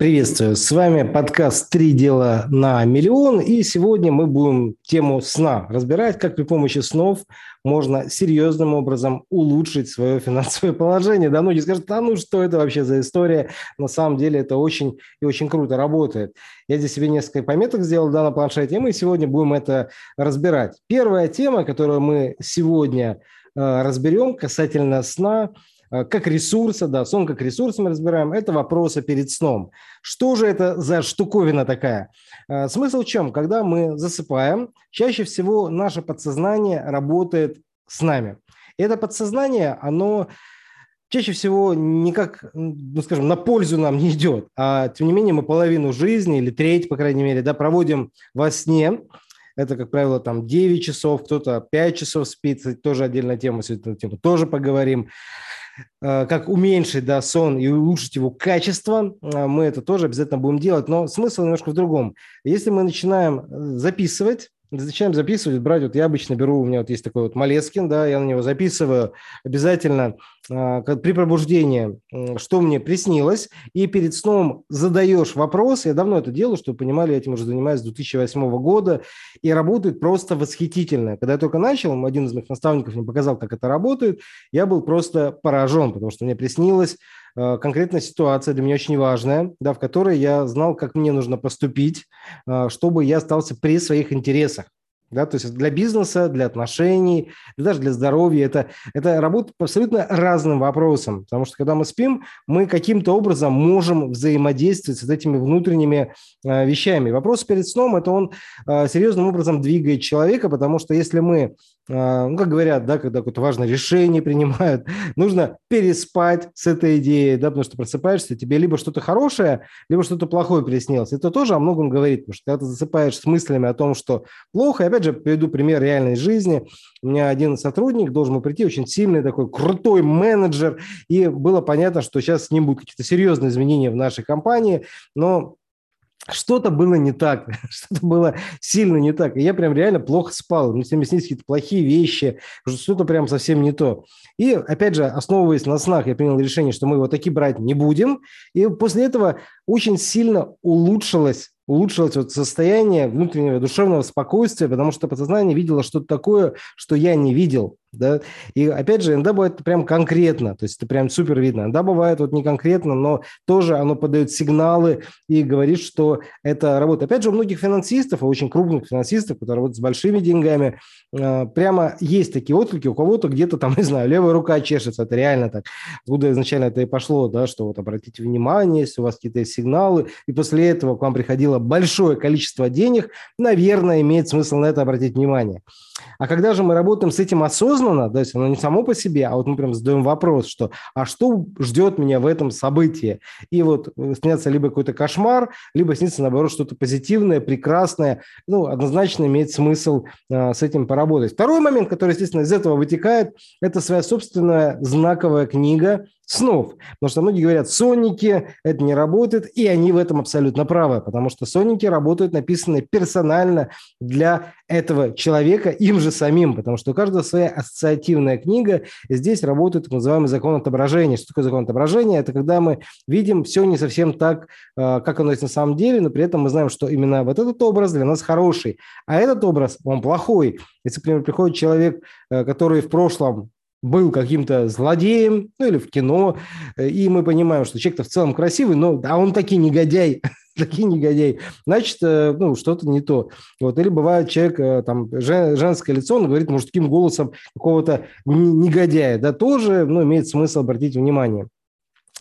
Приветствую. С вами подкаст «Три дела на миллион». И сегодня мы будем тему сна разбирать, как при помощи снов можно серьезным образом улучшить свое финансовое положение. Да, многие скажут, а ну что это вообще за история? На самом деле это очень и очень круто работает. Я здесь себе несколько пометок сделал да, на планшете, и мы сегодня будем это разбирать. Первая тема, которую мы сегодня э, разберем касательно сна – как ресурса, да, сон как ресурс мы разбираем, это вопросы перед сном. Что же это за штуковина такая? Э, смысл в чем? Когда мы засыпаем, чаще всего наше подсознание работает с нами. Это подсознание, оно чаще всего никак, ну, скажем, на пользу нам не идет, а тем не менее мы половину жизни или треть, по крайней мере, да, проводим во сне, это, как правило, там 9 часов, кто-то 5 часов спит, тоже отдельная тема, сегодня тему тоже поговорим. Э, как уменьшить да, сон и улучшить его качество, э, мы это тоже обязательно будем делать. Но смысл немножко в другом. Если мы начинаем э, записывать, Зачем записывать, брать, вот я обычно беру, у меня вот есть такой вот Малескин, да, я на него записываю обязательно э, при пробуждении, что мне приснилось, и перед сном задаешь вопрос, я давно это делаю, чтобы понимали, я этим уже занимаюсь с 2008 года, и работает просто восхитительно. Когда я только начал, один из моих наставников мне показал, как это работает, я был просто поражен, потому что мне приснилось конкретная ситуация для меня очень важная, да, в которой я знал, как мне нужно поступить, э, чтобы я остался при своих интересах. Да, то есть для бизнеса, для отношений, даже для здоровья. Это, это работа по абсолютно разным вопросам. Потому что когда мы спим, мы каким-то образом можем взаимодействовать с этими внутренними э, вещами. Вопрос перед сном – это он э, серьезным образом двигает человека, потому что если мы ну, как говорят, да, когда какое-то важное решение принимают, нужно переспать с этой идеей, да, потому что просыпаешься, тебе либо что-то хорошее, либо что-то плохое приснилось. Это тоже о многом говорит, потому что когда ты засыпаешь с мыслями о том, что плохо, и опять же, приведу пример реальной жизни. У меня один сотрудник должен был прийти, очень сильный такой крутой менеджер, и было понятно, что сейчас с ним будут какие-то серьезные изменения в нашей компании, но что-то было не так, что-то было сильно не так. И я прям реально плохо спал. Мне снились какие-то плохие вещи, что-то прям совсем не то. И, опять же, основываясь на снах, я принял решение, что мы его таки брать не будем. И после этого очень сильно улучшилось улучшилось вот состояние внутреннего душевного спокойствия, потому что подсознание видело что-то такое, что я не видел. Да? И опять же, иногда бывает прям конкретно, то есть это прям супер видно. Иногда бывает вот не конкретно, но тоже оно подает сигналы и говорит, что это работает. Опять же, у многих финансистов, очень крупных финансистов, которые работают с большими деньгами, а, прямо есть такие отклики, у кого-то где-то там, не знаю, левая рука чешется, это реально так. Откуда изначально это и пошло, да, что вот обратите внимание, если у вас какие-то сигналы, и после этого к вам приходило большое количество денег, наверное, имеет смысл на это обратить внимание. А когда же мы работаем с этим осознанно, то есть оно не само по себе, а вот мы прям задаем вопрос, что а что ждет меня в этом событии? И вот э, снятся либо какой-то кошмар, либо снится, наоборот, что-то позитивное, прекрасное. Ну, однозначно имеет смысл а, с этим поработать. Второй момент, который, естественно, из этого вытекает, это своя собственная знаковая книга снов. Потому что многие говорят, сонники, это не работает, и они в этом абсолютно правы, потому что сонники работают, написаны персонально для этого человека, им же самим, потому что у каждого своя ассоциативная книга, и здесь работает так называемый закон отображения. Что такое закон отображения? Это когда мы видим все не совсем так, э, как оно есть на самом деле, но при этом мы знаем, что именно вот этот образ для нас хороший, а этот образ, он плохой. Если, например, приходит человек, э, который в прошлом был каким-то злодеем, ну или в кино, э, и мы понимаем, что человек-то в целом красивый, но а он таки негодяй, таки негодяй, значит, э, ну, что-то не то. Вот, или бывает человек, э, там, женское лицо, он говорит мужским голосом какого-то негодяя, да, тоже, ну, имеет смысл обратить внимание.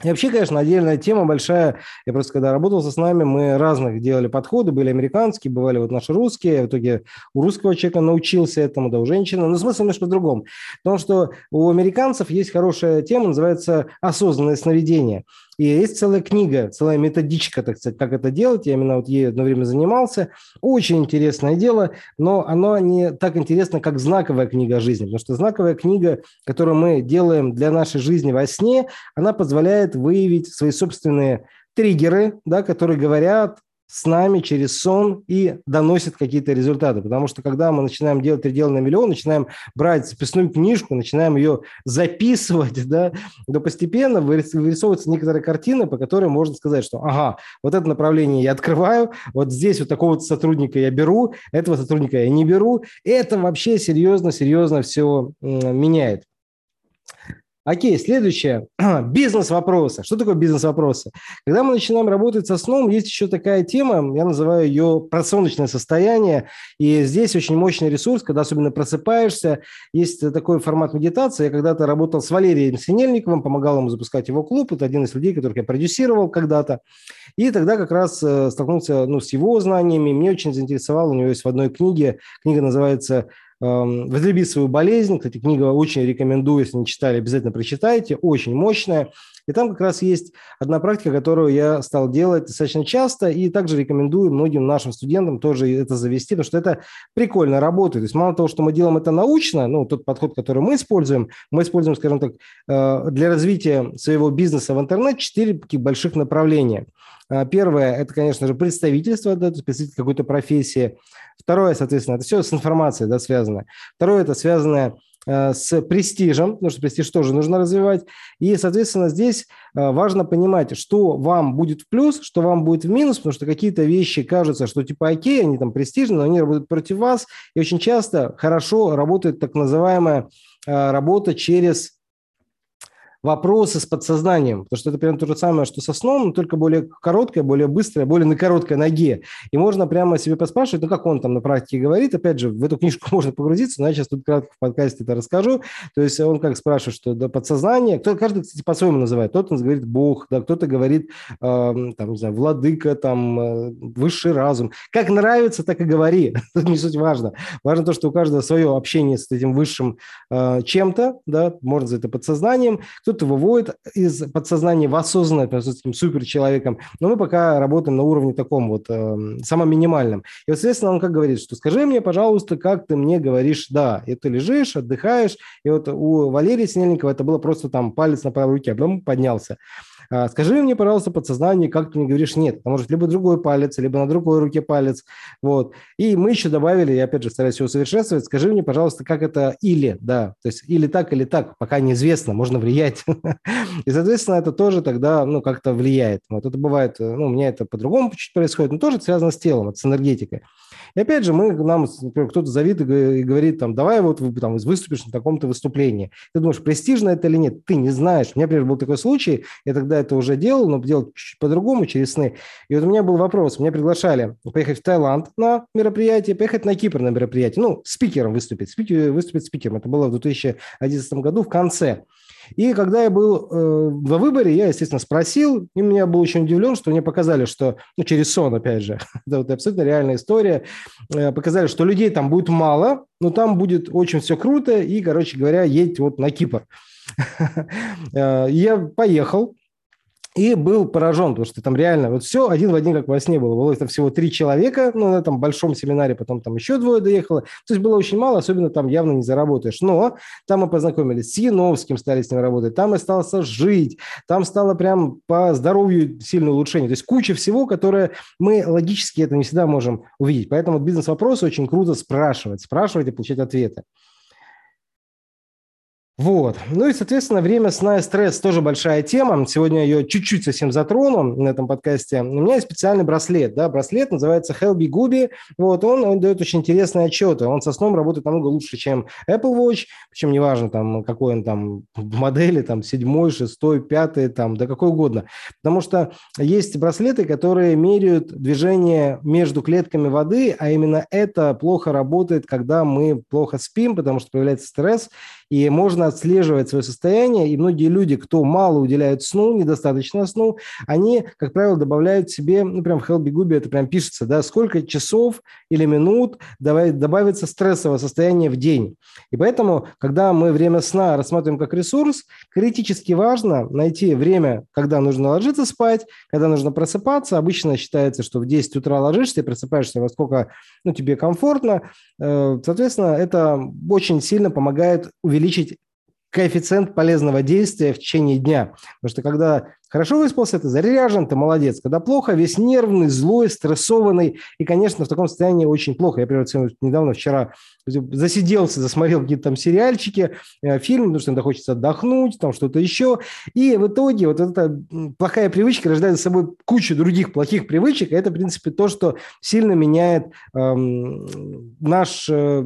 И вообще, конечно, отдельная тема большая. Я просто, когда работал со нами, мы разных делали подходы. Были американские, бывали вот наши русские. В итоге у русского человека научился этому, да, у женщины. Но смысл немножко в другом. Потому что у американцев есть хорошая тема, называется осознанное сновидение. И есть целая книга, целая методичка, так сказать, как это делать. Я именно вот ей одно время занимался. Очень интересное дело, но оно не так интересно, как знаковая книга жизни. Потому что знаковая книга, которую мы делаем для нашей жизни во сне, она позволяет выявить свои собственные триггеры, да, которые говорят с нами через сон и доносит какие-то результаты. Потому что когда мы начинаем делать три на миллион, начинаем брать записную книжку, начинаем ее записывать, да, то постепенно вырисовываются некоторые картины, по которым можно сказать, что ага, вот это направление я открываю, вот здесь вот такого сотрудника я беру, этого сотрудника я не беру. Это вообще серьезно-серьезно все меняет. Окей, следующее. Бизнес-вопросы. Что такое бизнес-вопросы? Когда мы начинаем работать со сном, есть еще такая тема, я называю ее просоночное состояние. И здесь очень мощный ресурс, когда особенно просыпаешься. Есть такой формат медитации. Я когда-то работал с Валерием Синельниковым, помогал ему запускать его клуб. Это один из людей, которых я продюсировал когда-то. И тогда как раз э, столкнулся ну, с его знаниями. Мне очень заинтересовало, у него есть в одной книге, книга называется «Возлюби свою болезнь». Кстати, книга очень рекомендую, если не читали, обязательно прочитайте. Очень мощная. И там как раз есть одна практика, которую я стал делать достаточно часто, и также рекомендую многим нашим студентам тоже это завести, потому что это прикольно работает. То есть мало того, что мы делаем это научно, ну, тот подход, который мы используем, мы используем, скажем так, э, для развития своего бизнеса в интернет четыре таких больших направления. Э, первое – это, конечно же, представительство, да, то есть представитель какой-то профессии. Второе, соответственно, это все с информацией да, связано. Второе – это связанное с престижем, потому что престиж тоже нужно развивать. И, соответственно, здесь э, важно понимать, что вам будет в плюс, что вам будет в минус, потому что какие-то вещи кажутся, что типа окей, они там престижные, но они работают против вас. И очень часто хорошо работает так называемая э, работа через вопросы с подсознанием, потому что это прям то же самое, что со сном, но только более короткое, более быстрое, более на короткой ноге. И можно прямо себе поспрашивать, ну, как он там на практике говорит. Опять же, в эту книжку можно погрузиться, но я сейчас тут кратко в подкасте это расскажу. То есть он как спрашивает, что да, подсознание, кто, каждый, кстати, по-своему называет. Кто-то говорит Бог, да, кто-то говорит, э, там, не знаю, владыка, там, э, высший разум. Как нравится, так и говори. Тут не суть важно. Важно то, что у каждого свое общение с этим высшим э, чем-то, да, можно за это подсознанием кто-то выводит из подсознания в осознанное, с этим суперчеловеком, но мы пока работаем на уровне таком вот, э, самом минимальном. И, вот, соответственно, он как говорит, что скажи мне, пожалуйста, как ты мне говоришь «да», и ты лежишь, отдыхаешь, и вот у Валерия Синельникова это было просто там палец на правой руке, а потом поднялся. А, скажи мне, пожалуйста, подсознание, как ты мне говоришь нет, потому что либо другой палец, либо на другой руке палец, вот. И мы еще добавили, я опять же стараюсь его совершенствовать, скажи мне, пожалуйста, как это или, да, то есть или так, или так, пока неизвестно, можно влиять. И, соответственно, это тоже тогда, ну, как-то влияет. Вот это бывает, ну, у меня это по-другому чуть происходит, но тоже связано с телом, с энергетикой. И опять же, мы, нам например, кто-то зовет и говорит, там, давай вот там, выступишь на таком-то выступлении. Ты думаешь, престижно это или нет? Ты не знаешь. У меня, например, был такой случай, я тогда это уже делал, но делал чуть по-другому, через сны. И вот у меня был вопрос. Меня приглашали поехать в Таиланд на мероприятие, поехать на Кипр на мероприятие. Ну, спикером выступить. Спикер, выступить спикером. Это было в 2011 году в конце. И когда я был э, во выборе, я, естественно, спросил, и меня был очень удивлен, что мне показали, что, ну, через сон, опять же, это вот абсолютно реальная история, э, показали, что людей там будет мало, но там будет очень все круто, и, короче говоря, едь вот на Кипр. Э, я поехал, и был поражен, потому что там реально вот все один в один, как во сне было. Было там всего три человека, ну, на этом большом семинаре, потом там еще двое доехало. То есть было очень мало, особенно там явно не заработаешь. Но там мы познакомились с Яновским, стали с ним работать, там и стало жить, там стало прям по здоровью сильное улучшение. То есть куча всего, которое мы логически это не всегда можем увидеть. Поэтому бизнес-вопросы очень круто спрашивать, спрашивать и получать ответы. Вот. Ну и, соответственно, время сна и стресс тоже большая тема. Сегодня ее чуть-чуть совсем затрону на этом подкасте. У меня есть специальный браслет. Да? Браслет называется Helby Gubi. Вот. Он, он дает очень интересные отчеты. Он со сном работает намного лучше, чем Apple Watch. Причем неважно, там, какой он там модели, там, седьмой, шестой, пятый, там, да какой угодно. Потому что есть браслеты, которые меряют движение между клетками воды, а именно это плохо работает, когда мы плохо спим, потому что появляется стресс, и можно отслеживать свое состояние, и многие люди, кто мало уделяют сну, недостаточно сну, они, как правило, добавляют себе, ну, прям в Helby Губи это прям пишется, да, сколько часов или минут добавится стрессовое состояние в день. И поэтому, когда мы время сна рассматриваем как ресурс, критически важно найти время, когда нужно ложиться спать, когда нужно просыпаться. Обычно считается, что в 10 утра ложишься и просыпаешься во сколько ну, тебе комфортно. Э, соответственно, это очень сильно помогает увеличить коэффициент полезного действия в течение дня. Потому что когда хорошо выспался, ты заряжен, ты молодец. Когда плохо, весь нервный, злой, стрессованный. И, конечно, в таком состоянии очень плохо. Я, например, недавно, вчера засиделся, засмотрел какие-то там сериальчики, э, фильм, потому что иногда хочется отдохнуть, там что-то еще. И в итоге вот эта плохая привычка рождает за собой кучу других плохих привычек. И это, в принципе, то, что сильно меняет эм, наш э,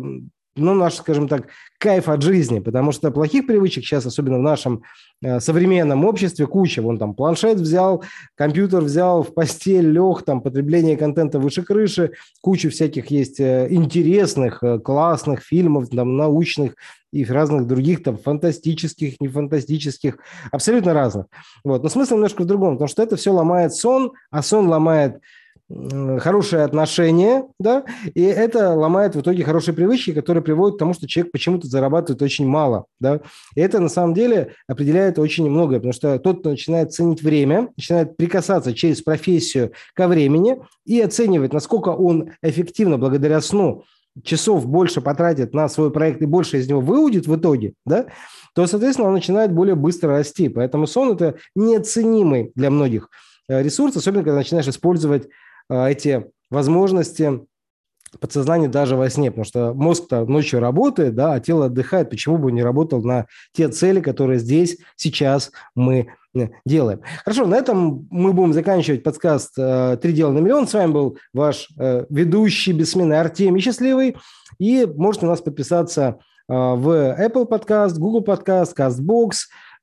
ну, наш, скажем так, кайф от жизни, потому что плохих привычек сейчас, особенно в нашем э, современном обществе, куча. Вон там планшет взял, компьютер взял, в постель лег, там потребление контента выше крыши, куча всяких есть э, интересных, э, классных фильмов, там, научных и разных других, там, фантастических, не фантастических, абсолютно разных. Вот. Но смысл немножко в другом, потому что это все ломает сон, а сон ломает хорошие отношения, да, и это ломает в итоге хорошие привычки, которые приводят к тому, что человек почему-то зарабатывает очень мало, да, и это на самом деле определяет очень многое, потому что тот, кто начинает ценить время, начинает прикасаться через профессию ко времени и оценивать, насколько он эффективно благодаря сну часов больше потратит на свой проект и больше из него выудит в итоге, да, то, соответственно, он начинает более быстро расти. Поэтому сон – это неоценимый для многих э, ресурс, особенно когда начинаешь использовать эти возможности подсознания даже во сне, потому что мозг-то ночью работает, да, а тело отдыхает. Почему бы не работал на те цели, которые здесь, сейчас мы э, делаем. Хорошо, на этом мы будем заканчивать подкаст э, «Три дела на миллион». С вами был ваш э, ведущий бессменный Артемий Счастливый. И можете у нас подписаться в Apple Podcast, Google Podcast, CastBox,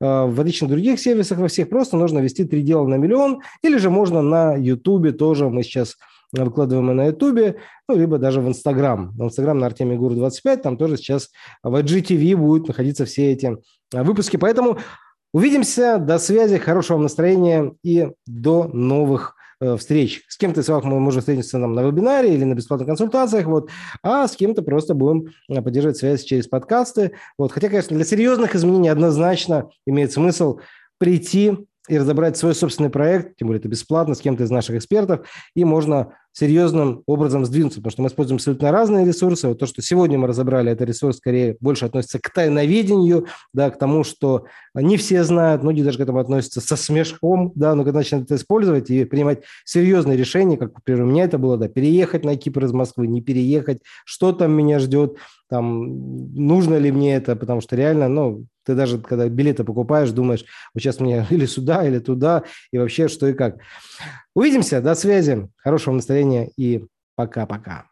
в различных других сервисах, во всех просто нужно ввести «Три дела на миллион», или же можно на YouTube тоже, мы сейчас выкладываем и на YouTube, ну, либо даже в Instagram. В Instagram на Артемий Гуру 25, там тоже сейчас в IGTV будут находиться все эти выпуски. Поэтому увидимся, до связи, хорошего настроения и до новых Э, встреч. С кем-то из вас мы можем встретиться нам на вебинаре или на бесплатных консультациях, вот, а с кем-то просто будем э, поддерживать связь через подкасты. Вот. Хотя, конечно, для серьезных изменений однозначно имеет смысл прийти и разобрать свой собственный проект, тем более это бесплатно, с кем-то из наших экспертов, и можно серьезным образом сдвинуться, потому что мы используем абсолютно разные ресурсы. Вот то, что сегодня мы разобрали, это ресурс скорее больше относится к тайноведению, да, к тому, что не все знают, многие даже к этому относятся со смешком, да, но когда начинают это использовать и принимать серьезные решения, как, например, у меня это было, да, переехать на Кипр из Москвы, не переехать, что там меня ждет, там, нужно ли мне это, потому что реально, ну, ты даже, когда билеты покупаешь, думаешь, вот сейчас мне или сюда, или туда, и вообще что и как. Увидимся, до связи, хорошего настроения и пока-пока.